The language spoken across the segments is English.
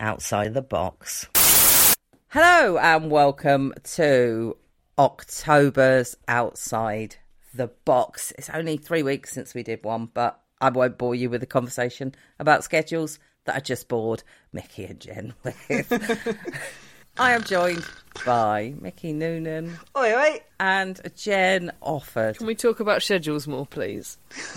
outside the box. Hello and welcome to October's Outside the Box. It's only three weeks since we did one, but I won't bore you with a conversation about schedules that I just bored Mickey and Jen with. I am joined by Mickey Noonan Oi, oi. and Jen Offord. Can we talk about schedules more, please?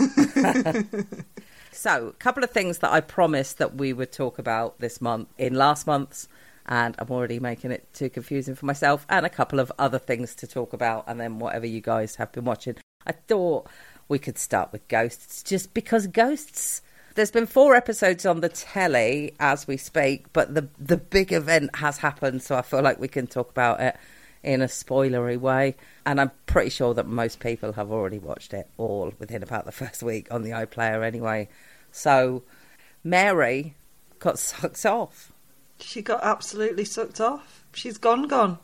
So, a couple of things that I promised that we would talk about this month in last month's, and I'm already making it too confusing for myself, and a couple of other things to talk about, and then whatever you guys have been watching. I thought we could start with Ghosts, just because Ghosts. There's been four episodes on the telly as we speak, but the the big event has happened, so I feel like we can talk about it in a spoilery way. And I'm pretty sure that most people have already watched it all within about the first week on the iPlayer anyway. So Mary got sucked off. She got absolutely sucked off. She's gone, gone.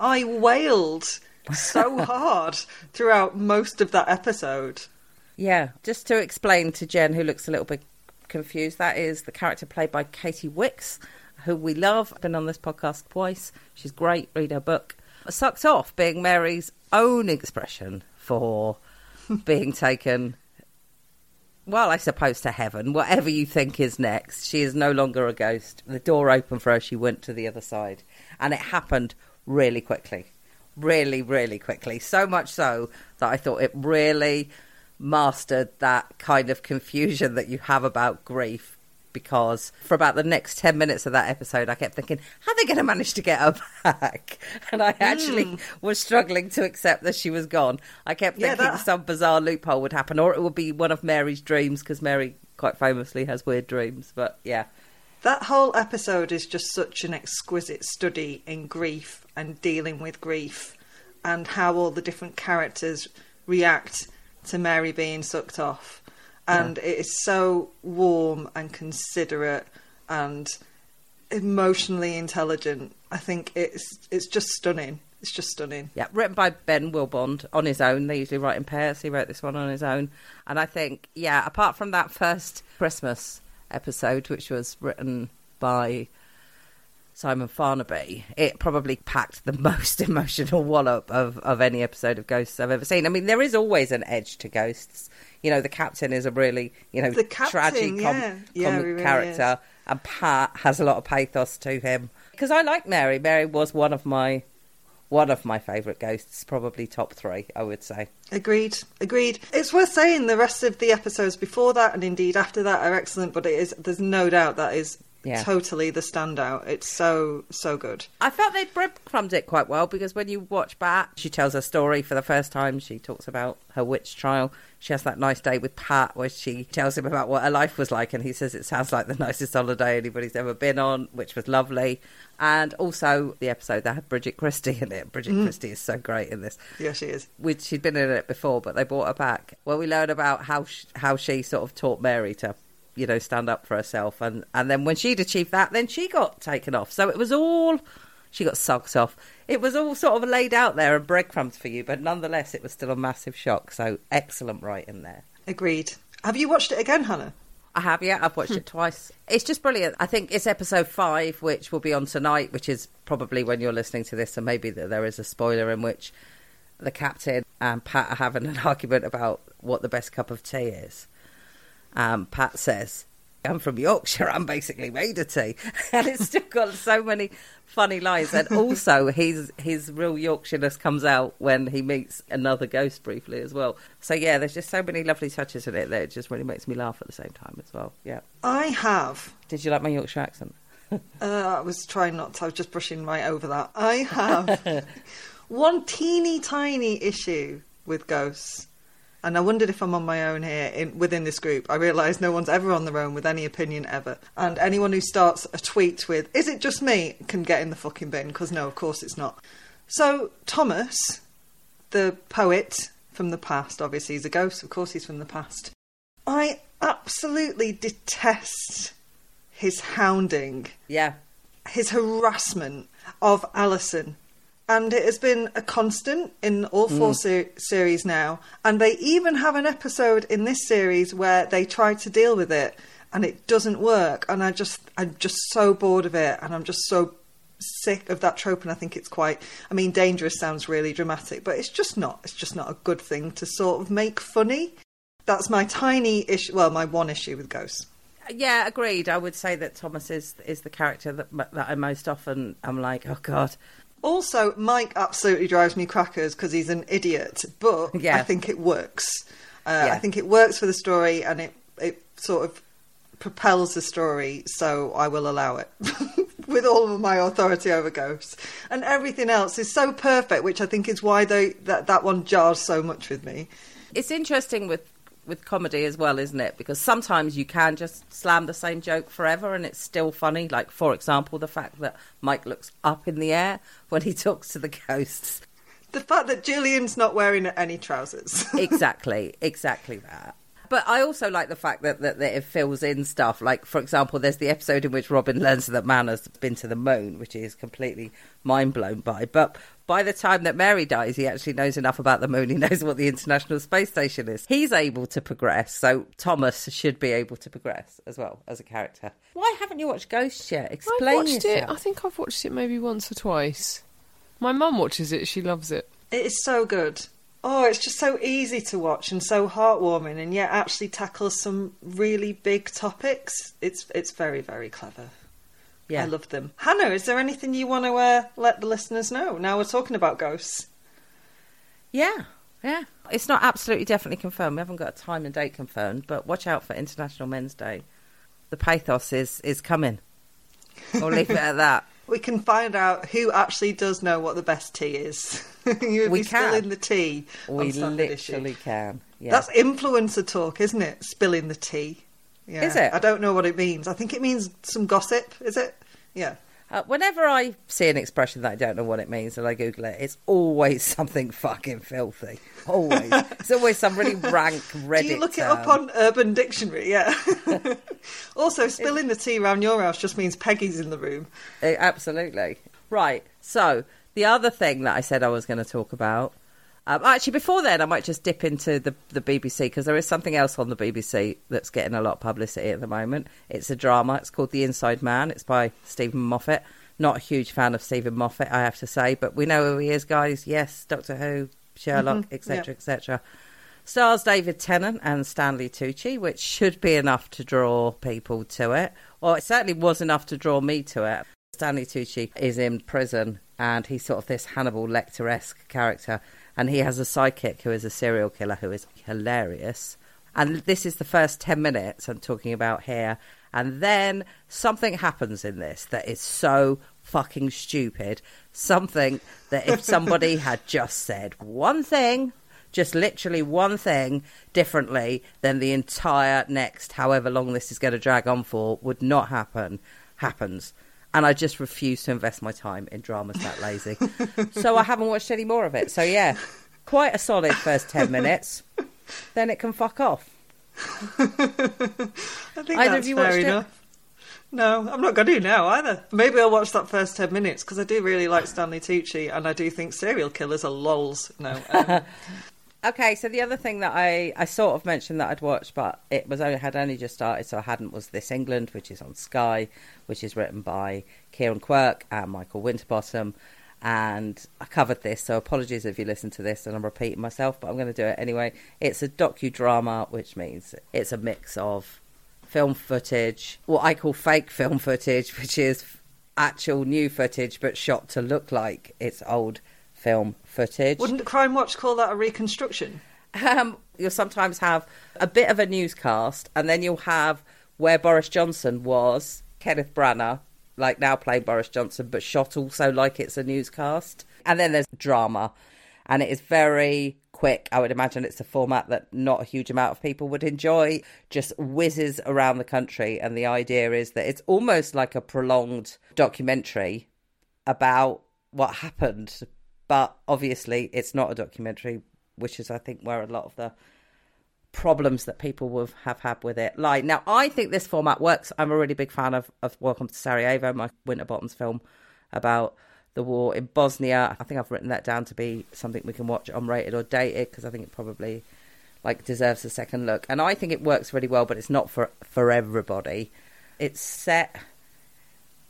I wailed so hard throughout most of that episode. Yeah, just to explain to Jen, who looks a little bit confused, that is the character played by Katy Wix, who we love. Been on this podcast twice. She's great. Read her book. Sucked off being Mary's own expression for being taken well, I suppose to heaven, whatever you think is next. She is no longer a ghost. The door opened for her, she went to the other side. And it happened really quickly. Really, really quickly. So much so that I thought it really mastered that kind of confusion that you have about grief. Because for about the next 10 minutes of that episode, I kept thinking, how are they going to manage to get her back? And I actually hmm. was struggling to accept that she was gone. I kept Yeah, thinking that- some bizarre loophole would happen, or it would be one of Mary's dreams, because Mary quite famously has weird dreams. But yeah, That whole episode is just such an exquisite study in grief and dealing with grief and how all the different characters react to Mary being sucked off. And it is so warm and considerate and emotionally intelligent. I think it's it's just stunning. It's just stunning. Yeah, written by Ben Willbond on his own. They usually write in pairs. He wrote this one on his own. And I think, yeah, apart from that first Christmas episode, which was written by Simon Farnaby, it probably packed the most emotional wallop of, of any episode of Ghosts I've ever seen. I mean, there is always an edge to Ghosts. You know, the captain is a really, you know, The captain, tragic com- yeah. Yeah, comic really character. And Pat has a lot of pathos to him. Because I like Mary. Mary was one of my one of my favourite ghosts, probably top three, I would say. Agreed. Agreed. It's worth saying the rest of the episodes before that and indeed after that are excellent, but it is there's no doubt that is Yeah. totally the standout. It's so so good. I felt they breadcrumbed it quite well because when you watch back, she tells her story for the first time. She talks about her witch trial. She has that nice day with Pat where she tells him about what her life was like, and he says it sounds like the nicest holiday anybody's ever been on, which was lovely. And also the episode that had Bridget Christie in it. Bridget mm. Christie is so great in this. Yeah, she is. Which she'd been in it before, but they brought her back. Well, we learn about how sh- how she sort of taught Mary to, you know, stand up for herself, and and then when she'd achieved that, then she got taken off. So it was all she got sucked off. It was all sort of laid out there and breadcrumbs for you, but nonetheless, it was still a massive shock. So excellent writing there. Agreed. Have you watched it again, Hannah? I have, yeah. I've watched it twice. It's just brilliant. I think it's episode five, which will be on tonight, which is probably when you're listening to this, and maybe there is a spoiler in which the captain and Pat are having an argument about what the best cup of tea is. Um, Pat says, I'm from Yorkshire, I'm basically made of tea. And it's still got so many funny lines. And also, his, his real Yorkshireness comes out when he meets another ghost briefly as well. So, yeah, there's just so many lovely touches in it that it just really makes me laugh at the same time as well. Yeah. I have. Did you like my Yorkshire accent? Uh, I was trying not to. I was just brushing right over that. I have one teeny tiny issue with ghosts. And I wondered if I'm on my own here in, within this group. I realise no one's ever on their own with any opinion ever. And anyone who starts a tweet with, is it just me, can get in the fucking bin, because no, of course it's not. So, Thomas, the poet from the past, obviously he's a ghost, of course he's from the past. I absolutely detest his hounding Yeah. his harassment of Alison. And it has been a constant in all hmm. four ser- series now. And they even have an episode in this series where they try to deal with it. and it doesn't work. And I just, I'm just so bored of it, and I'm just so sick of that trope. And I think it's quite, I mean, dangerous sounds really dramatic, but it's just not. It's just not a good thing to sort of make funny. That's my tiny issue. Well, my one issue with Ghosts. Yeah, agreed. I would say that Thomas is is the character that that I most often am like, oh god. Also, Mike absolutely drives me crackers because he's an idiot, but Yeah. I think it works. Uh, Yeah. I think it works for the story, and it it sort of propels the story. So I will allow it with all of my authority over ghosts, and everything else is so perfect, which I think is why they that that one jars so much with me. It's interesting with with comedy as well, isn't it? Because sometimes you can just slam the same joke forever and it's still funny. Like for example, the fact that Mike looks up in the air when he talks to the ghosts. The fact that Julian's not wearing any trousers. exactly, exactly that. But I also like the fact that, that, that it fills in stuff. Like, for example, there's the episode in which Robin learns that Man has been to the moon, which he is completely mind blown by. But by the time that Mary dies, he actually knows enough about the moon. He knows what the International Space Station is. He's able to progress, so Thomas should be able to progress as well as a character. Why haven't you watched Ghosts yet? Explain I've watched it. I think I've watched it maybe once or twice. My mum watches it. She loves it. It is so good. Oh, it's just so easy to watch and so heartwarming, and yet actually tackles some really big topics. It's it's very very clever. Yeah. I love them. Hannah, is there anything you want to uh, let the listeners know? Now we're talking about ghosts. Yeah, yeah. It's not absolutely definitely confirmed. We haven't got a time and date confirmed, but watch out for International Men's Day. The pathos is is coming. We'll leave it at that. We can find out who actually does know what the best tea is. You'll We be can. spilling the tea. We on Standard Issue. literally can. Yeah. That's influencer talk, isn't it? Spilling the tea. Yeah. Is it? I don't know what it means. I think it means some gossip. Is it? Yeah. Uh, whenever I see an expression that I don't know what it means and I Google it, it's always something fucking filthy. Always. it's always some really rank Reddit. Do you look it up on Urban Dictionary? Yeah. also, spilling the tea around your house just means Peggy's in the room. Uh, absolutely. Right. So the other thing that I said I was going to talk about. Um, actually, before then, I might just dip into the the BBC because there is something else on the BBC that's getting a lot of publicity at the moment. It's a drama. It's called The Inside Man. It's by Steven Moffat. Not a huge fan of Steven Moffat, I have to say, but we know who he is, guys. Yes, Doctor Who, Sherlock, etc., etc. Stars David Tennant and Stanley Tucci, which should be enough to draw people to it. Or it certainly was enough to draw me to it. Stanley Tucci is in prison and he's sort of this Hannibal Lecter esque character. And he has a sidekick who is a serial killer who is hilarious. And this is the first 10 minutes I'm talking about here. And then something happens in this that is so fucking stupid. Something that if somebody had just said one thing, just literally one thing differently, then the entire next, however long this is going to drag on for, would not happen, happens. And I just refuse to invest my time in dramas that lazy. so I haven't watched any more of it. So yeah, quite a solid first 10 minutes. Then it can fuck off. I think Either that's fair watched it? enough. No, I'm not going to now either. Maybe I'll watch that first 10 minutes because I do really like Stanley Tucci and I do think serial killers are lols. No. Um, Okay, so the other thing that I, I sort of mentioned that I'd watched, but it was only, had only just started, so I hadn't, was This England, which is on Sky, which is written by Kieron Quirke and Michael Winterbottom. And I covered this, so apologies if you listen to this and I'm repeating myself, but I'm going to do it anyway. It's a docudrama, which means it's a mix of film footage, what I call fake film footage, which is actual new footage but shot to look like it's old film footage. wouldn't Crime Watch call that a reconstruction? Um, you'll sometimes have a bit of a newscast, and then you'll have where Boris Johnson was, Kenneth Branagh, like now playing Boris Johnson, but shot also like it's a newscast. And then there's drama, and it is very quick. I would imagine it's a format that not a huge amount of people would enjoy. Just whizzes around the country, and the idea is that it's almost like a prolonged documentary about what happened, but obviously it's not a documentary, which is, I think, where a lot of the problems that people will have had with it lie. Now, I think this format works. I'm a really big fan of, of Welcome to Sarajevo, my Winterbottom's film about the war in Bosnia. I think I've written that down to be something we can watch on Rated or Dated because I think it probably like deserves a second look. And I think it works really well, but it's not for for everybody. It's set.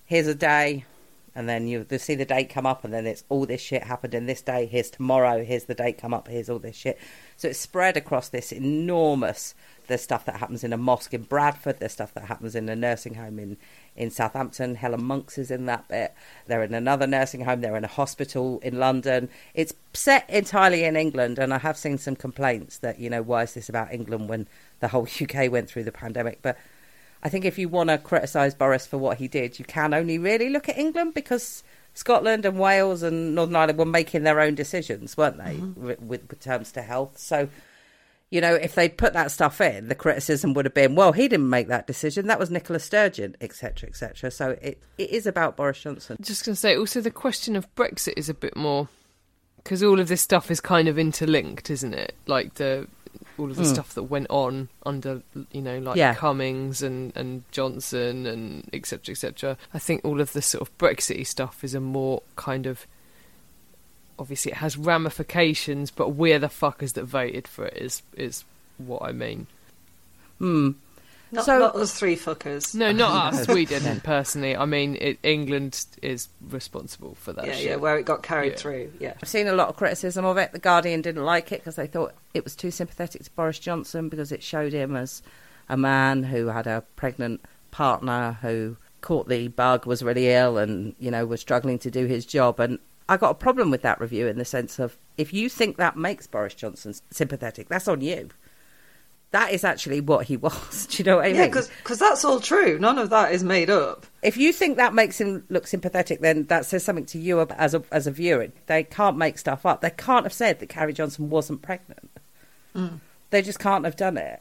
Here's a day, and then you, see the date come up, and then it's all this shit happened in this day. Here's tomorrow. Here's the date come up. Here's all this shit. So it's spread across this enormous. There's stuff that happens in a mosque in Bradford. There's stuff that happens in a nursing home in in Southampton. Helen Monks is in that bit. They're in another nursing home. They're in a hospital in London. It's set entirely in England, and I have seen some complaints that you know why is this about England when the whole UK went through the pandemic, but. I think if you want to criticise Boris for what he did, you can only really look at England because Scotland and Wales and Northern Ireland were making their own decisions, weren't they, mm-hmm. with, with, terms to health? So, you know, if they'd put that stuff in, the criticism would have been, well, he didn't make that decision. That was Nicola Sturgeon, etc., etc. So it, it is about Boris Johnson. Just going to say, also the question of Brexit is a bit more because all of this stuff is kind of interlinked, isn't it? Like the all of the mm. stuff that went on under you know like yeah. Cummings and and Johnson and etc etc. I think all of the sort of Brexity stuff is a more kind of obviously it has ramifications, but we're the fuckers that voted for it is is what I mean. Hmm. Not, so, not us three fuckers. No, not us. We didn't personally. I mean, it, England is responsible for that. Yeah, shit. yeah, where it got carried yeah. through. Yeah, I've seen a lot of criticism of it. The Guardian didn't like it because they thought it was too sympathetic to Boris Johnson because it showed him as a man who had a pregnant partner who caught the bug, was really ill, and you know was struggling to do his job. And I got a problem with that review in the sense of if you think that makes Boris Johnson sympathetic, that's on you that is actually what he was. Do you know what I mean? Yeah, because that's all true. None of that is made up. If you think that makes him look sympathetic, then that says something to you as a as a viewer. They can't make stuff up. They can't have said that Carrie Johnson wasn't pregnant. Mm. They just can't have done it.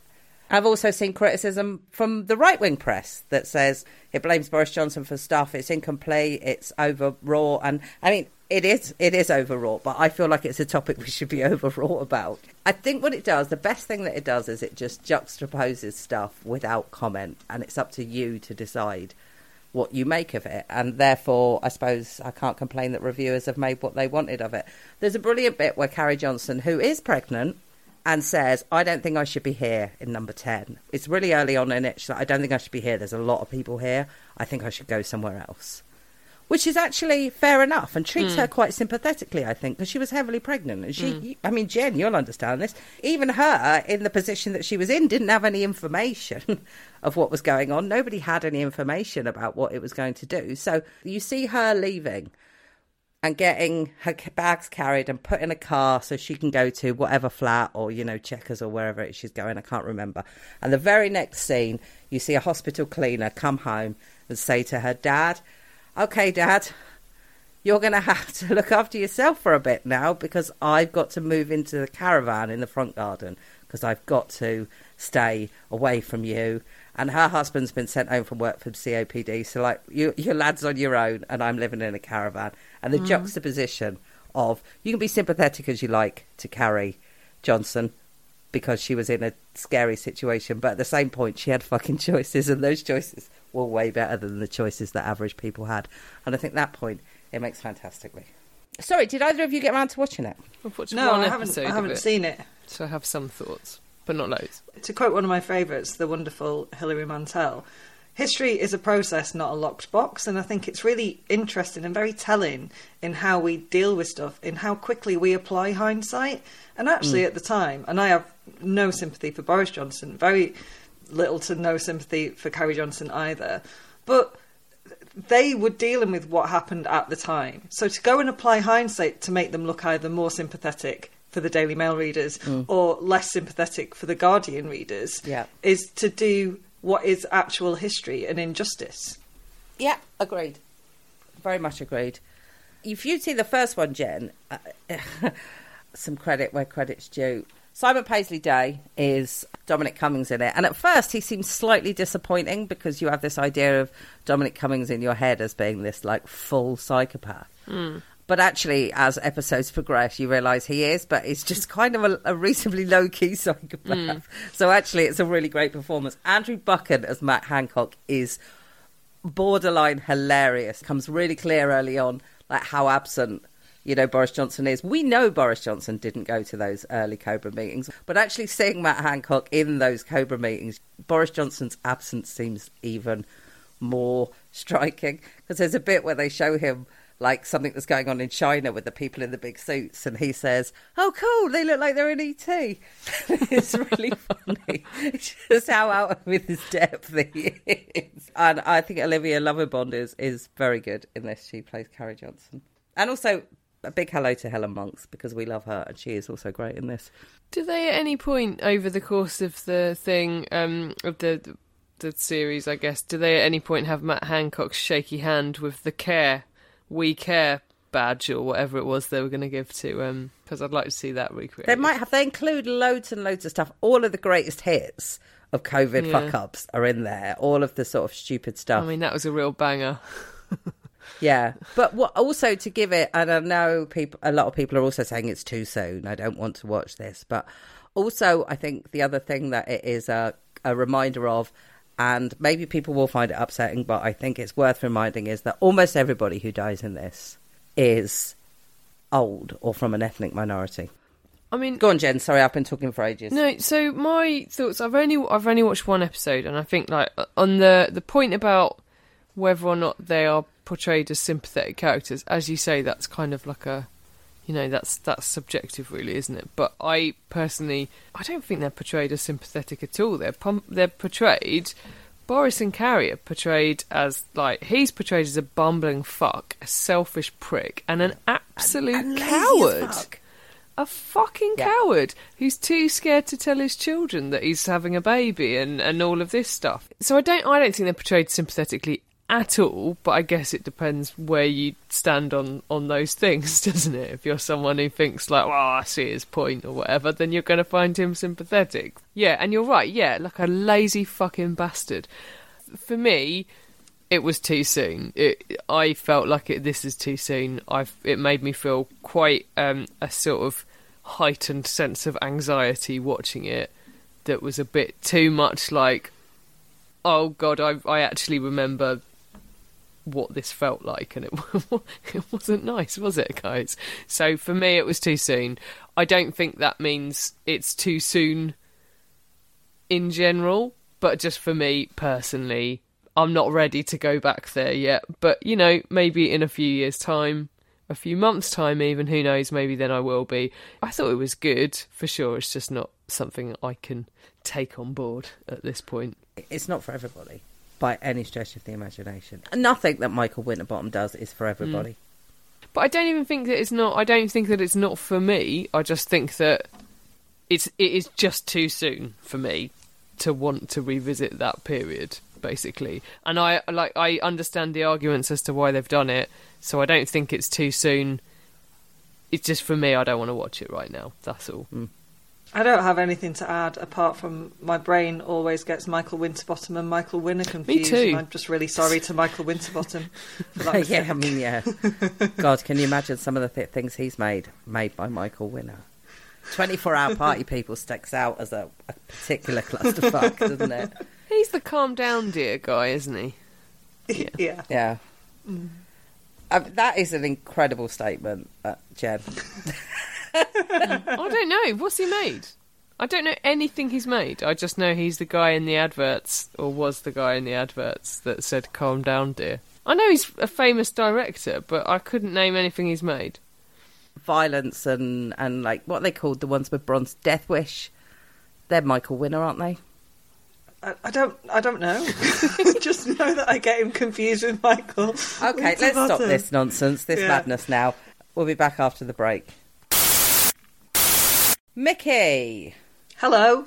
I've also seen criticism from the right wing press that says it blames Boris Johnson for stuff. It's incomplete. It's overwrought. And I mean, it is it is overwrought, but I feel like it's a topic we should be overwrought about. I think what it does, the best thing that it does is it just juxtaposes stuff without comment, and it's up to you to decide what you make of it. And therefore, I suppose I can't complain that reviewers have made what they wanted of it. There's a brilliant bit where Carrie Johnson, who is pregnant, and says, I don't think I should be here in number 10. It's really early on in it. She's like, I don't think I should be here. There's a lot of people here. I think I should go somewhere else which is actually fair enough and treats mm. her quite sympathetically, I think, because she was heavily pregnant. And she, mm. I mean, Jen, you'll understand this. Even her, in the position that she was in, didn't have any information of what was going on. Nobody had any information about what it was going to do. So you see her leaving and getting her bags carried and put in a car so she can go to whatever flat or, you know, Chequers or wherever it is she's going. I can't remember. And the very next scene, you see a hospital cleaner come home and say to her, Dad, okay, Dad, you're going to have to look after yourself for a bit now because I've got to move into the caravan in the front garden because I've got to stay away from you. And her husband's been sent home from work from COPD, so like you, your lad's on your own, and I'm living in a caravan. And the mm. juxtaposition of you can be sympathetic as you like to Carrie Johnson because she was in a scary situation, but at the same point she had fucking choices, and those choices were way better than the choices that average people had. And I think that point it makes fantastically. Sorry, did either of you get around to watching it? no, I haven't. I haven't seen it, so I have some thoughts, but not loads. To quote one of my favourites, the wonderful Hilary Mantel, history is a process, not a locked box, and I think it's really interesting and very telling in how we deal with stuff, in how quickly we apply hindsight. And actually, mm. at the time, and I have no sympathy for Boris Johnson, very little to no sympathy for Carrie Johnson either. But they were dealing with what happened at the time. So to go and apply hindsight to make them look either more sympathetic for the Daily Mail readers mm. or less sympathetic for the Guardian readers yeah. is to do what is actual history and injustice. Yeah, agreed. Very much agreed. If you see the first one, Jen, uh, some credit where credit's due. Simon Paisley Day is Dominic Cummings in it. And at first, he seems slightly disappointing because you have this idea of Dominic Cummings in your head as being this like full psychopath. Mm. But actually, as episodes progress, you realise he is, but it's just kind of a, a reasonably low key psychopath. Mm. So actually, it's a really great performance. Andrew Buchan as Matt Hancock is borderline hilarious. Comes really clear early on, like how absent you know, Boris Johnson is. We know Boris Johnson didn't go to those early Cobra meetings, but actually seeing Matt Hancock in those Cobra meetings, Boris Johnson's absence seems even more striking because there's a bit where they show him like something that's going on in China with the people in the big suits, and he says, "Oh, cool! They look like they're in ET." it's really funny. Just how out of his depth he is, and I think Olivia Lovibond is is very good in this. She plays Carrie Johnson, and also a big hello to Helen Monks because we love her, and she is also great in this. Do they at any point over the course of the thing um, of the the series, I guess, do they at any point have Matt Hancock's shaky hand with the care we care badge or whatever it was they were going to give to um because I'd like to see that recreated. They might have. They include loads and loads of stuff. All of the greatest hits of COVID yeah. fuck ups are in there. All of the sort of stupid stuff. I mean, that was a real banger. yeah, but what also to give it, and I know people, a lot of people are also saying it's too soon. I don't want to watch this, but also I think the other thing that it is a, a reminder of and maybe people will find it upsetting, but I think it's worth reminding is that almost everybody who dies in this is old or from an ethnic minority. I mean, go on, Jen. Sorry, I've been talking for ages. No, so my thoughts. I've only I've only watched one episode, and I think like on the the point about whether or not they are portrayed as sympathetic characters, as you say, that's kind of like a you know that's that's subjective really isn't it but i personally i don't think they're portrayed as sympathetic at all they're they're portrayed boris and carrie are portrayed as like he's portrayed as a bumbling fuck a selfish prick and an absolute and, and coward fuck. a fucking yeah. coward who's too scared to tell his children that he's having a baby and, and all of this stuff. So I don't I don't think they're portrayed sympathetically at all, but I guess it depends where you stand on on those things, doesn't it? If you're someone who thinks like, "Well, I see his point" or whatever, then you're going to find him sympathetic. Yeah, and you're right. Yeah, like a lazy fucking bastard. For me, it was too soon. It, I felt like it, this is too soon. I it made me feel quite um, a sort of heightened sense of anxiety watching it. That was a bit too much like oh god, I I actually remember what this felt like, and it it wasn't nice, was it, guys? So for me, it was too soon. I don't think that means it's too soon in general, but just for me personally, I'm not ready to go back there yet. But you know, maybe in a few years' time, a few months' time, even who knows? Maybe then I will be. I thought it was good for sure. It's just not something I can take on board at this point. It's not for everybody by any stretch of the imagination. Nothing that Michael Winterbottom does is for everybody. Mm. But I don't even think that it's not. I don't think that it's not for me. I just think that it's it is just too soon for me to want to revisit that period, basically. And I like I understand the arguments as to why they've done it, so I don't think it's too soon. It's just for me. I don't want to watch it right now. That's all. Mm. I don't have anything to add apart from my brain always gets Michael Winterbottom and Michael Winner confused. Me too. I'm just really sorry to Michael Winterbottom. yeah, I mean, yeah. God, can you imagine some of the th- things he's made, made by Michael Winner? 24 hour party people sticks out as a, a particular clusterfuck, doesn't it? He's the calm down dear guy, isn't he? Yeah. Yeah. yeah. Mm. Uh, that is an incredible statement, uh, Jen. I don't know. What's he made? I don't know anything he's made. I just know he's the guy in the adverts, or was the guy in the adverts that said "Calm down, dear." I know he's a famous director, but I couldn't name anything he's made. Violence and and like what they called the ones with bronze Death Wish. They're Michael Winner, aren't they? I, I don't. I don't know. just know that I get him confused with Michael. Okay, let's stop this nonsense, this yeah. madness now. We'll be back after the break. Mickey. Hello.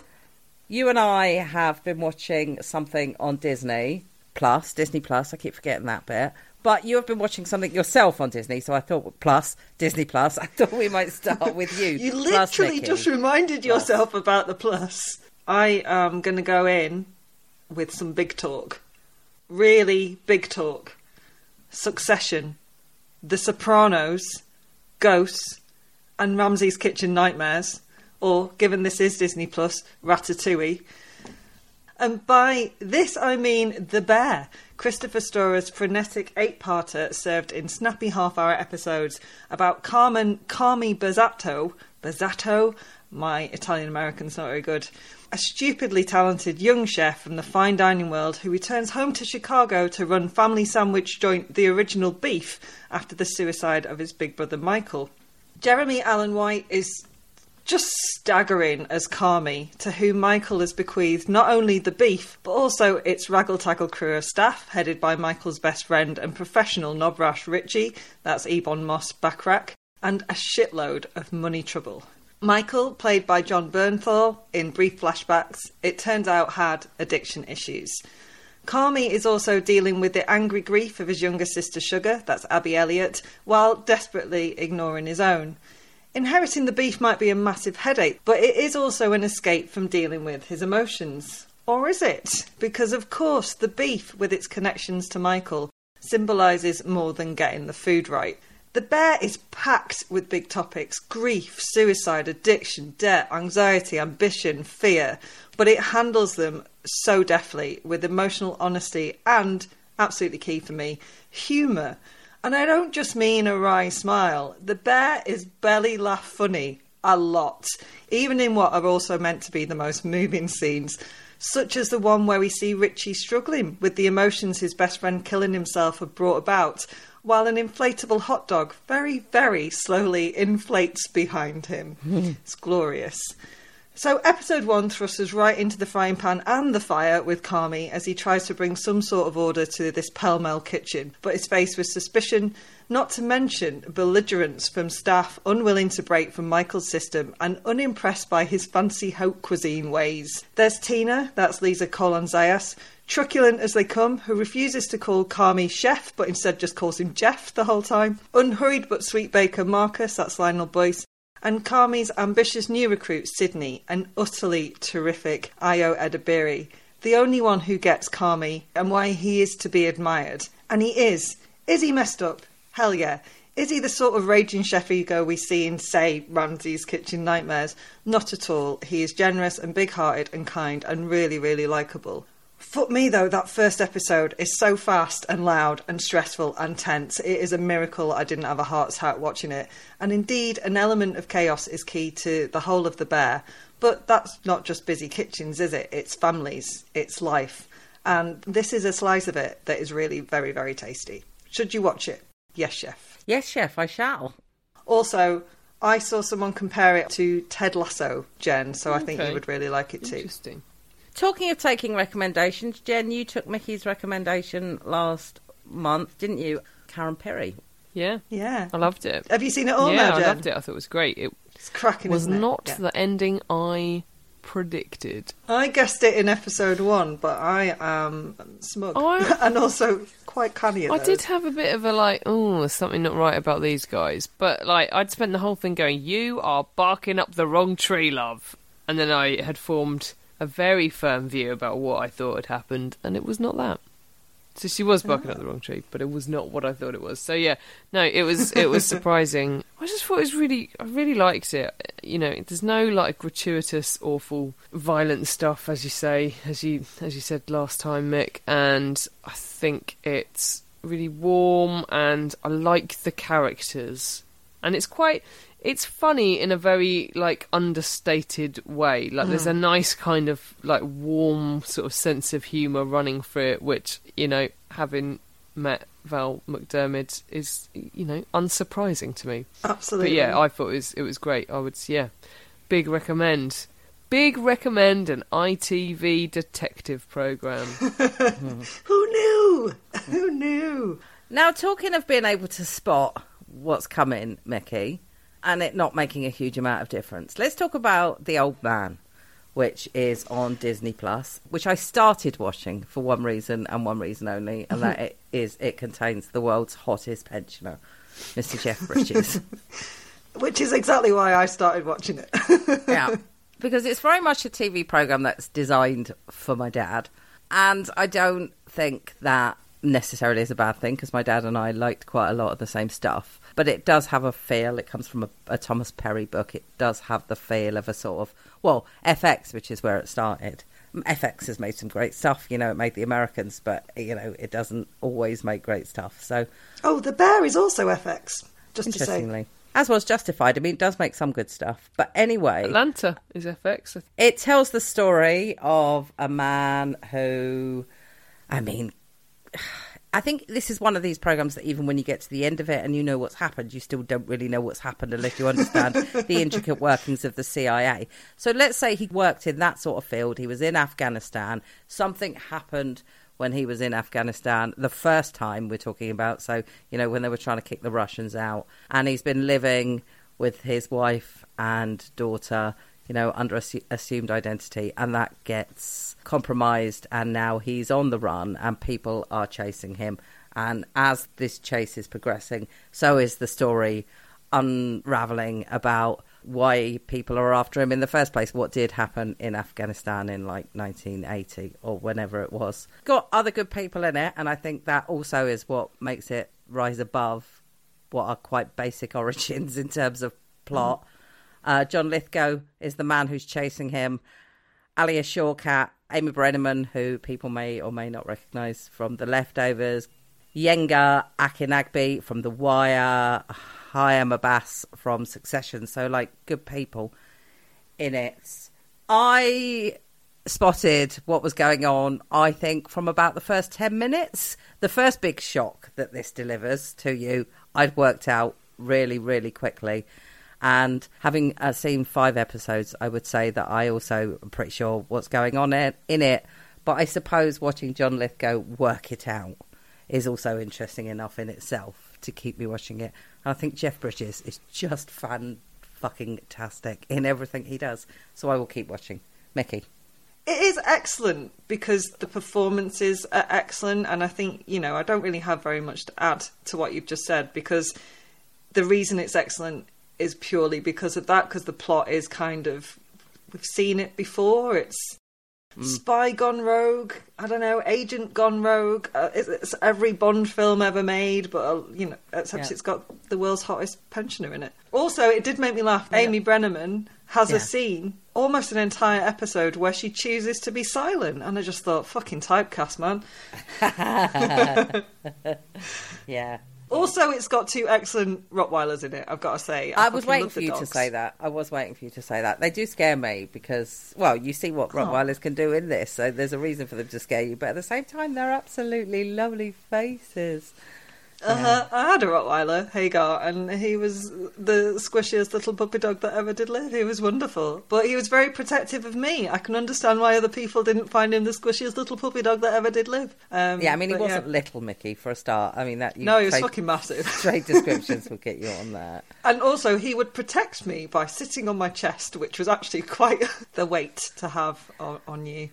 You and I have been watching something on Disney Plus, Disney Plus. I keep forgetting that bit. But you have been watching something yourself on Disney, so I thought Plus, Disney Plus. I thought we might start with you. you literally just reminded yourself plus. about the Plus. I am going to go in with some big talk. Really big talk. Succession, The Sopranos, Ghosts, and Ramsay's Kitchen Nightmares or given this is Disney Plus, Ratatouille. And by this I mean The Bear, Christopher Storer's frenetic eight-parter served in snappy half-hour episodes about Carmen Carmy Bazzato, Bazzato, my Italian-American's not very good, a stupidly talented young chef from the fine dining world who returns home to Chicago to run family sandwich joint The Original Beef after the suicide of his big brother Michael. Jeremy Allen White is just staggering as Carmy, to whom Michael has bequeathed not only the beef, but also its raggle-taggle crew of staff, headed by Michael's best friend and professional knobrash Richie, that's Ebon Moss-Bachrach, and a shitload of money trouble. Michael, played by Jon Bernthal in brief flashbacks, it turns out had addiction issues. Carmy is also dealing with the angry grief of his younger sister Sugar, that's Abby Elliott, while desperately ignoring his own. Inheriting the beef might be a massive headache, but it is also an escape from dealing with his emotions. Or is it? Because, of course, the beef, with its connections to Michael, symbolises more than getting the food right. The bear is packed with big topics grief, suicide, addiction, debt, anxiety, ambition, fear, but it handles them so deftly with emotional honesty and, absolutely key for me, humour. And I don't just mean a wry smile. The bear is belly laugh funny a lot, even in what are also meant to be the most moving scenes, such as the one where we see Richie struggling with the emotions his best friend killing himself had brought about, while an inflatable hot dog very, very slowly inflates behind him. Hmm. it's glorious. So, episode one thrusts us right into the frying pan and the fire with Carmy as he tries to bring some sort of order to this pell mell kitchen, but is faced with suspicion, not to mention belligerence from staff unwilling to break from Michael's system and unimpressed by his fancy haute cuisine ways. There's Tina, that's Lisa Colon-Zayas, truculent as they come, who refuses to call Carmy chef but instead just calls him Jeff the whole time. Unhurried but sweet baker Marcus, that's Lionel Boyce, and Carmy's ambitious new recruit, Sydney, an utterly terrific Ayo Edebiri, the only one who gets Carmy and why he is to be admired. And he is. Is he messed up? Hell yeah. Is he the sort of raging chef ego we see in, say, Ramsay's Kitchen Nightmares? Not at all. He is generous and big hearted and kind and really, really likeable. Fuck me though, that first episode is so fast and loud and stressful and tense. It is a miracle I didn't have a heart attack watching it. And indeed, an element of chaos is key to the whole of The Bear. But that's not just busy kitchens, is it? It's families, it's life. And this is a slice of it that is really very, very tasty. Should you watch it? Yes, chef. Yes, chef, I shall. Also, I saw someone compare it to Ted Lasso, Jen, so okay. I think you would really like it too. Interesting. Talking of taking recommendations, Jen, you took Mickey's recommendation last month, didn't you? Karen Pirie. Yeah, yeah, I loved it. Have you seen it all? Yeah, now, I loved it. I thought it was great. It it's cracking. Was not yeah. the ending I predicted. I guessed it in episode one, but I am smug I, and also quite canny. I did have a bit of a like, oh, there's something not right about these guys, but like I'd spent the whole thing going, "You are barking up the wrong tree, love," and then I had formed a very firm view about what I thought had happened, and it was not that. So she was barking oh. up the wrong tree, but it was not what I thought it was. So yeah, no, it was it was surprising. I just thought it was really, I really liked it. You know, there's no like gratuitous, awful, violent stuff, as you say, as you as you said last time, Mick. And I think it's really warm, and I like the characters, and it's quite it's funny in a very like understated way. Like mm. there's a nice kind of like warm sort of sense of humour running through it, which you know, having met Val McDermid is you know unsurprising to me. Absolutely. But yeah, I thought it was it was great. I would yeah, big recommend. Big recommend an ITV detective program. Who knew? Who knew? Now, talking of being able to spot what's coming, Mickey, and it not making a huge amount of difference. Let's talk about The Old Man, which is on Disney Plus, which I started watching for one reason and one reason only, and that it is it contains the world's hottest pensioner, Mr. Jeff Bridges. which is exactly why I started watching it. yeah. Because it's very much a TV program that's designed for my dad. And I don't think that necessarily is a bad thing because my dad and I liked quite a lot of the same stuff but it does have a feel. It comes from a, a, Thomas Perry book. It does have the feel of a sort of well FX, which is where it started, mm, FX has made some great stuff. You know, it made the Americans, but you know, it doesn't always make great stuff. So, oh, The Bear is also FX. Just to say, as was Justified. I mean, it does make some good stuff. But anyway, Atlanta is FX. It tells the story of a man who, I mean. I think this is one of these programs that even when you get to the end of it and you know what's happened, you still don't really know what's happened unless you understand the intricate workings of the CIA. So let's say he worked in that sort of field. He was in Afghanistan. Something happened when he was in Afghanistan the first time we're talking about. So, you know, when they were trying to kick the Russians out. And he's been living with his wife and daughter you know, under assu- assumed identity, and that gets compromised, and now he's on the run, and people are chasing him. And as this chase is progressing, so is the story unraveling about why people are after him in the first place. What did happen in Afghanistan in like 1980 or whenever it was? Got other good people in it, and I think that also is what makes it rise above what are quite basic origins in terms of plot. Uh, John Lithgow is the man who's chasing him. Alia Shawkat, Amy Brenneman, who people may or may not recognise from The Leftovers, Gbenga Akinnagbe from The Wire, Hiam Abbas from Succession. So, like, good people in it. I spotted what was going on, I think, from about the first 10 minutes. The first big shock that this delivers to you, I'd worked out really, really quickly. And having uh, seen five episodes, I would say that I also am pretty sure what's going on in, it. But I suppose watching John Lithgow work it out is also interesting enough in itself to keep me watching it. And I think Jeff Bridges is just fun fucking tastic in everything he does. So I will keep watching. Mickey. It is excellent because the performances are excellent, and I think you know I don't really have very much to add to what you've just said because the reason it's excellent is purely because of that, because the plot is kind of we've seen it before. It's mm. spy gone rogue. I don't know, agent gone rogue. Uh, it's, it's, every Bond film ever made, but uh, you know, except yeah. it's got the world's hottest pensioner in it. Also, it did make me laugh. Yeah. Amy Brenneman has yeah. a scene, almost an entire episode, where she chooses to be silent, and I just thought, fucking typecast, man. yeah. Also, it's got two excellent Rottweilers in it. I've got to say. I, I was waiting for you dogs. to say that. I was waiting for you to say that. They do scare me because, well, you see what oh. Rottweilers oh. can do in this, so there's a reason for them to scare you. But at the same time, they're absolutely lovely faces. Uh-huh. I had a Rottweiler, Hagar, and he was the squishiest little puppy dog that ever did live. He was wonderful. But he was very protective of me. I can understand why other people didn't find him the squishiest little puppy dog that ever did live. Um, yeah, I mean, he wasn't yeah. little, Mickey, for a start. I mean, that No, he was fucking massive. Straight descriptions would get you on that. And also, he would protect me by sitting on my chest, which was actually quite the weight to have on, on you.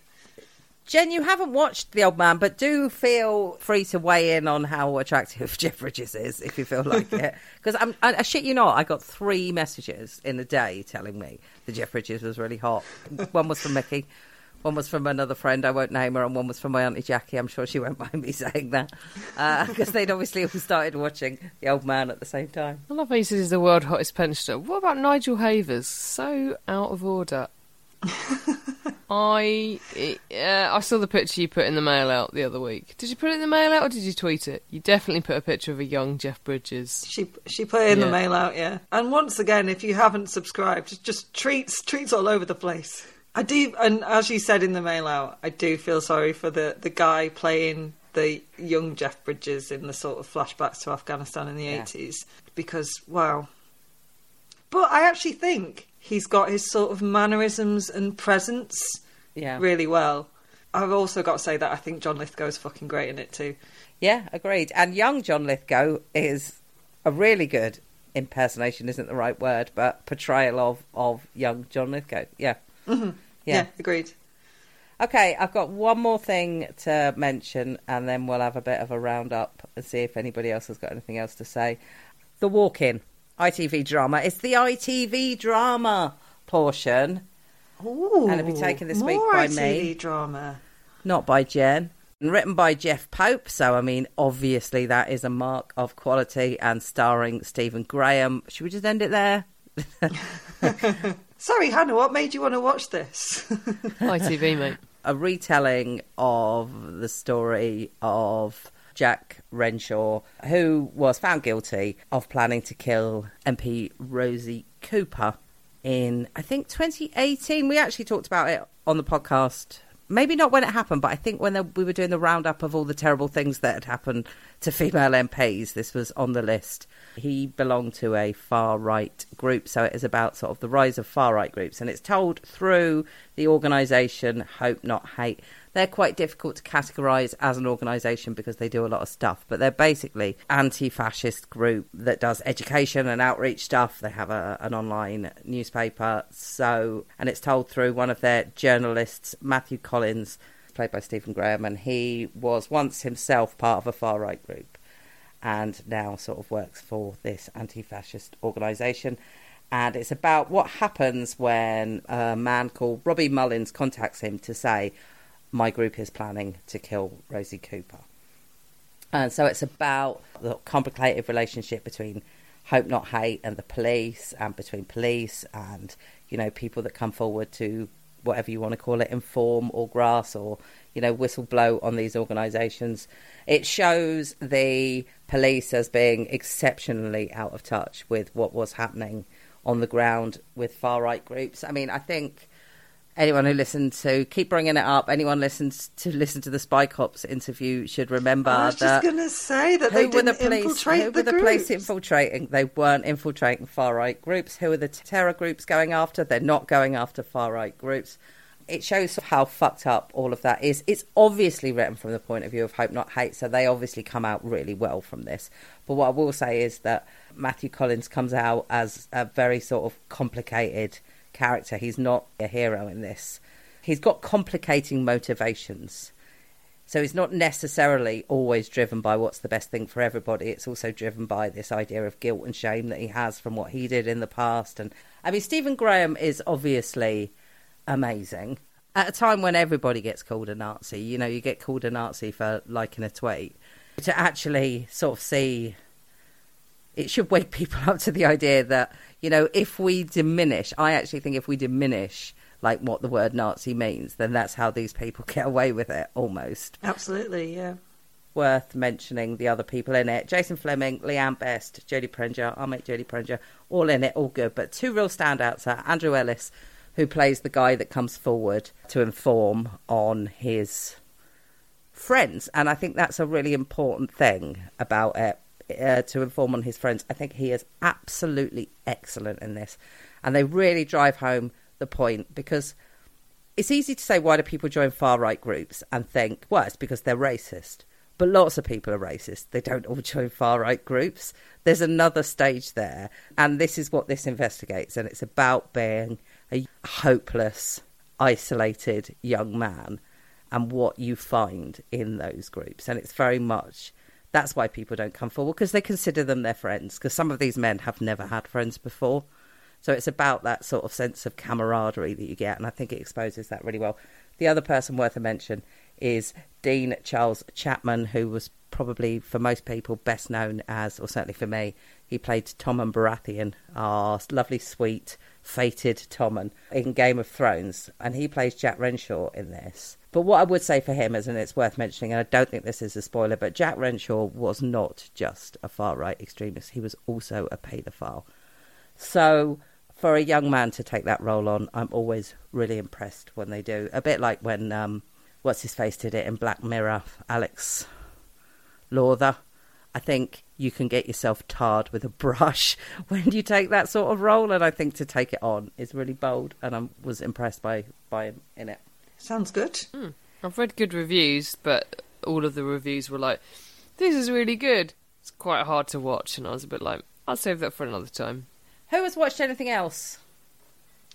Jen, you haven't watched The Old Man, but do feel free to weigh in on how attractive Jeff Bridges is if you feel like it. Because I, I shit you not, I got three messages in a day telling me that Jeff Bridges was really hot. One was from Mickey, one was from another friend, I won't name her, and one was from my Auntie Jackie. I'm sure she won't mind me saying that. Because uh, they'd obviously all started watching The Old Man at the same time. I love how he says he's the world hottest pensioner. What about Nigel Havers? So out of order. I uh, I saw the picture you put in the mail out the other week. Did you put it in the mail out or did you tweet it? You definitely put a picture of a young Jeff Bridges. She she put it in yeah. the mail out, yeah. And once again, if you haven't subscribed, just treats treats all over the place. I do, and as you said in the mail out, I do feel sorry for the the guy playing the young Jeff Bridges in the sort of flashbacks to Afghanistan in the eighties yeah. because wow. But I actually think he's got his sort of mannerisms and presence yeah. really well. I've also got to say that I think John Lithgow is fucking great in it too. Yeah, agreed. And young John Lithgow is a really good impersonation, isn't the right word, but portrayal of, of young John Lithgow. Yeah. Mm-hmm. yeah. Yeah, agreed. Okay, I've got one more thing to mention, and then we'll have a bit of a roundup and see if anybody else has got anything else to say. The Walk In. ITV drama. It's the ITV drama portion. Ooh, and it'll be taken this week by ITV me. drama. Not by Jen. And written by Jeff Pope. So, I mean, obviously that is a mark of quality and starring Stephen Graham. Should we just end it there? Sorry, Hannah, what made you want to watch this? ITV, mate. a retelling of the story of Jack Renshaw, who was found guilty of planning to kill MP Rosie Cooper in, I think, 2018. We actually talked about it on the podcast maybe not when it happened, but I think when we were doing the roundup of all the terrible things that had happened to female MPs, this was on the list. He belonged to a far right group, so it is about sort of the rise of far right groups, and it's told through the organisation Hope Not Hate they're quite difficult to categorise as an organisation because they do a lot of stuff, but they're basically anti-fascist group that does education and outreach stuff. They have a, an online newspaper, so and it's told through one of their journalists, Matthew Collins, played by Stephen Graham, and he was once himself part of a far right group and now sort of works for this anti fascist organisation. And it's about what happens when a man called Robbie Mullins contacts him to say, my group is planning to kill Rosie Cooper. And so it's about the complicated relationship between Hope Not Hate and the police, and between police and, you know, people that come forward to whatever you want to call it, inform or grass or, you know, whistle blow on these organisations. It shows the police as being exceptionally out of touch with what was happening on the ground with far right groups. I mean, I think anyone who listened to keep bringing it up. Anyone listens to listen to the Spy Cops interview should remember I was that. just going to say that they didn't the police, who the were the police infiltrating? They weren't infiltrating far right groups. Who are the terror groups going after? They're not going after far right groups. It shows how fucked up all of that is. It's obviously written from the point of view of hope, not hate. So they obviously come out really well from this. But what I will say is that Matthew Collins comes out as a very sort of complicated character. He's not a hero in this he's got complicating motivations. So he's not necessarily always driven by what's the best thing for everybody. It's also driven by this idea of guilt and shame that he has from what he did in the past. And I mean, Stephen Graham is obviously amazing. At a time when everybody gets called a Nazi, you know, you get called a Nazi for liking a tweet. To actually sort of see, it should wake people up to the idea that, you know, if we diminish, I actually think if we diminish like what the word Nazi means, then that's how these people get away with it almost. Absolutely, yeah. Worth mentioning the other people in it Jason Flemyng, Leanne Best, Jodie Prenger, I'll make Jodie Prenger, all in it, all good. But two real standouts are Andrew Ellis, who plays the guy that comes forward to inform on his friends. And I think that's a really important thing about it. Uh, to inform on his friends. I think he is absolutely excellent in this. And they really drive home the point because it's easy to say why do people join far right groups and think, well, it's because they're racist. But lots of people are racist. They don't all join far right groups. There's another stage there. And this is what this investigates. And it's about being a hopeless, isolated young man and what you find in those groups. And it's very much that's why people don't come forward because they consider them their friends. Because some of these men have never had friends before. So it's about that sort of sense of camaraderie that you get, and I think it exposes that really well. The other person worth a mention is Dean Charles Chapman, who was probably for most people best known as, or certainly for me, he played Tommen Baratheon, our lovely, sweet, fated Tommen in Game of Thrones, and he plays Jack Renshaw in this. But what I would say for him is, and it's worth mentioning, and I don't think this is a spoiler, but Jack Renshaw was not just a far right extremist, he was also a paedophile. So for a young man to take that role on, I'm always really impressed when they do. A bit like when um, what's his face did it in Black Mirror, Alex Lawther. I think you can get yourself tarred with a brush when you take that sort of role, and I think to take it on is really bold, and I was impressed by by him in it. Sounds good. Mm. I've read good reviews, but all of the reviews were like, "This is really good." It's quite hard to watch, and I was a bit like, "I'll save that for another time." Who has watched anything else?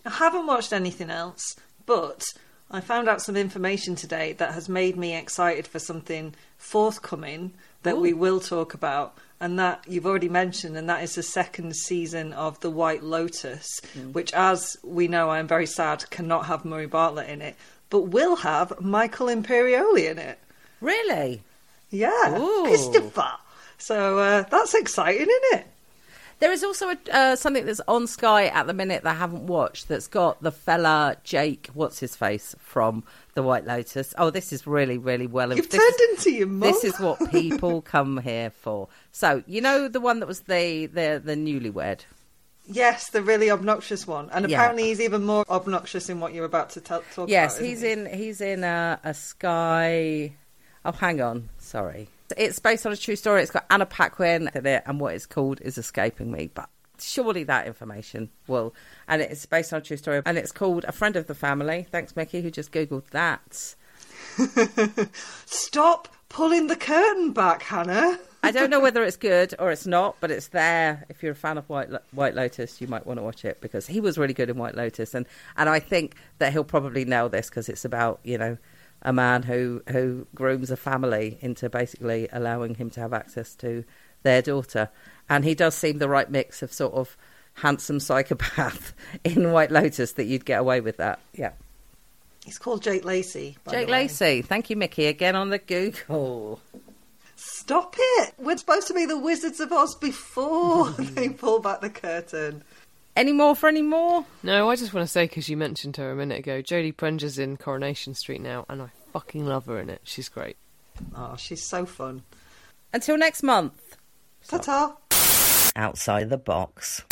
I haven't watched anything else, but I found out some information today that has made me excited for something forthcoming that Ooh. we will talk about. And that you've already mentioned, and that is the second season of The White Lotus, mm. which, as we know, I am very sad cannot have Murray Bartlett in it, but will have Michael Imperioli in it. Really? Yeah, Ooh. Christopher. So uh, that's exciting, isn't it? There is also a, uh, something that's on Sky at the minute that I haven't watched that's got the fella Jake, what's his face, from The White Lotus. Oh, this is really, really well. You've turned is, into your mum. This is what people come here for. So, you know the one that was the, the, the newlywed? Yes, the really obnoxious one, and yeah. apparently he's even more obnoxious in what you're about to talk yes, about. Yes, he's he? in he's in a, a Sky. Oh, hang on, sorry. It's based on a true story. It's got Anna Paquin in it, and what it's called is escaping me. But surely that information will. And it's based on a true story, and it's called A Friend of the Family. Thanks, Mickey, who just googled that. Stop pulling the curtain back, Hannah. I don't know whether it's good or it's not, but it's there. If you're a fan of White White Lotus, you might want to watch it because he was really good in White Lotus, and and I think that he'll probably nail this because it's about you know a man who who grooms a family into basically allowing him to have access to their daughter, and he does seem the right mix of sort of handsome psychopath in White Lotus that you'd get away with that. Yeah. He's called Jake Lacy. Jake Lacy. Thank you, Mickey, again on the Google. Stop it! We're supposed to be the Wizards of Oz before they pull back the curtain. Any more for any more? No, I just want to say because you mentioned her a minute ago. Jodie Prenger's in Coronation Street now, and I fucking love her in it. She's great. Oh, she's so fun. Until next month. Ta ta. Outside the box.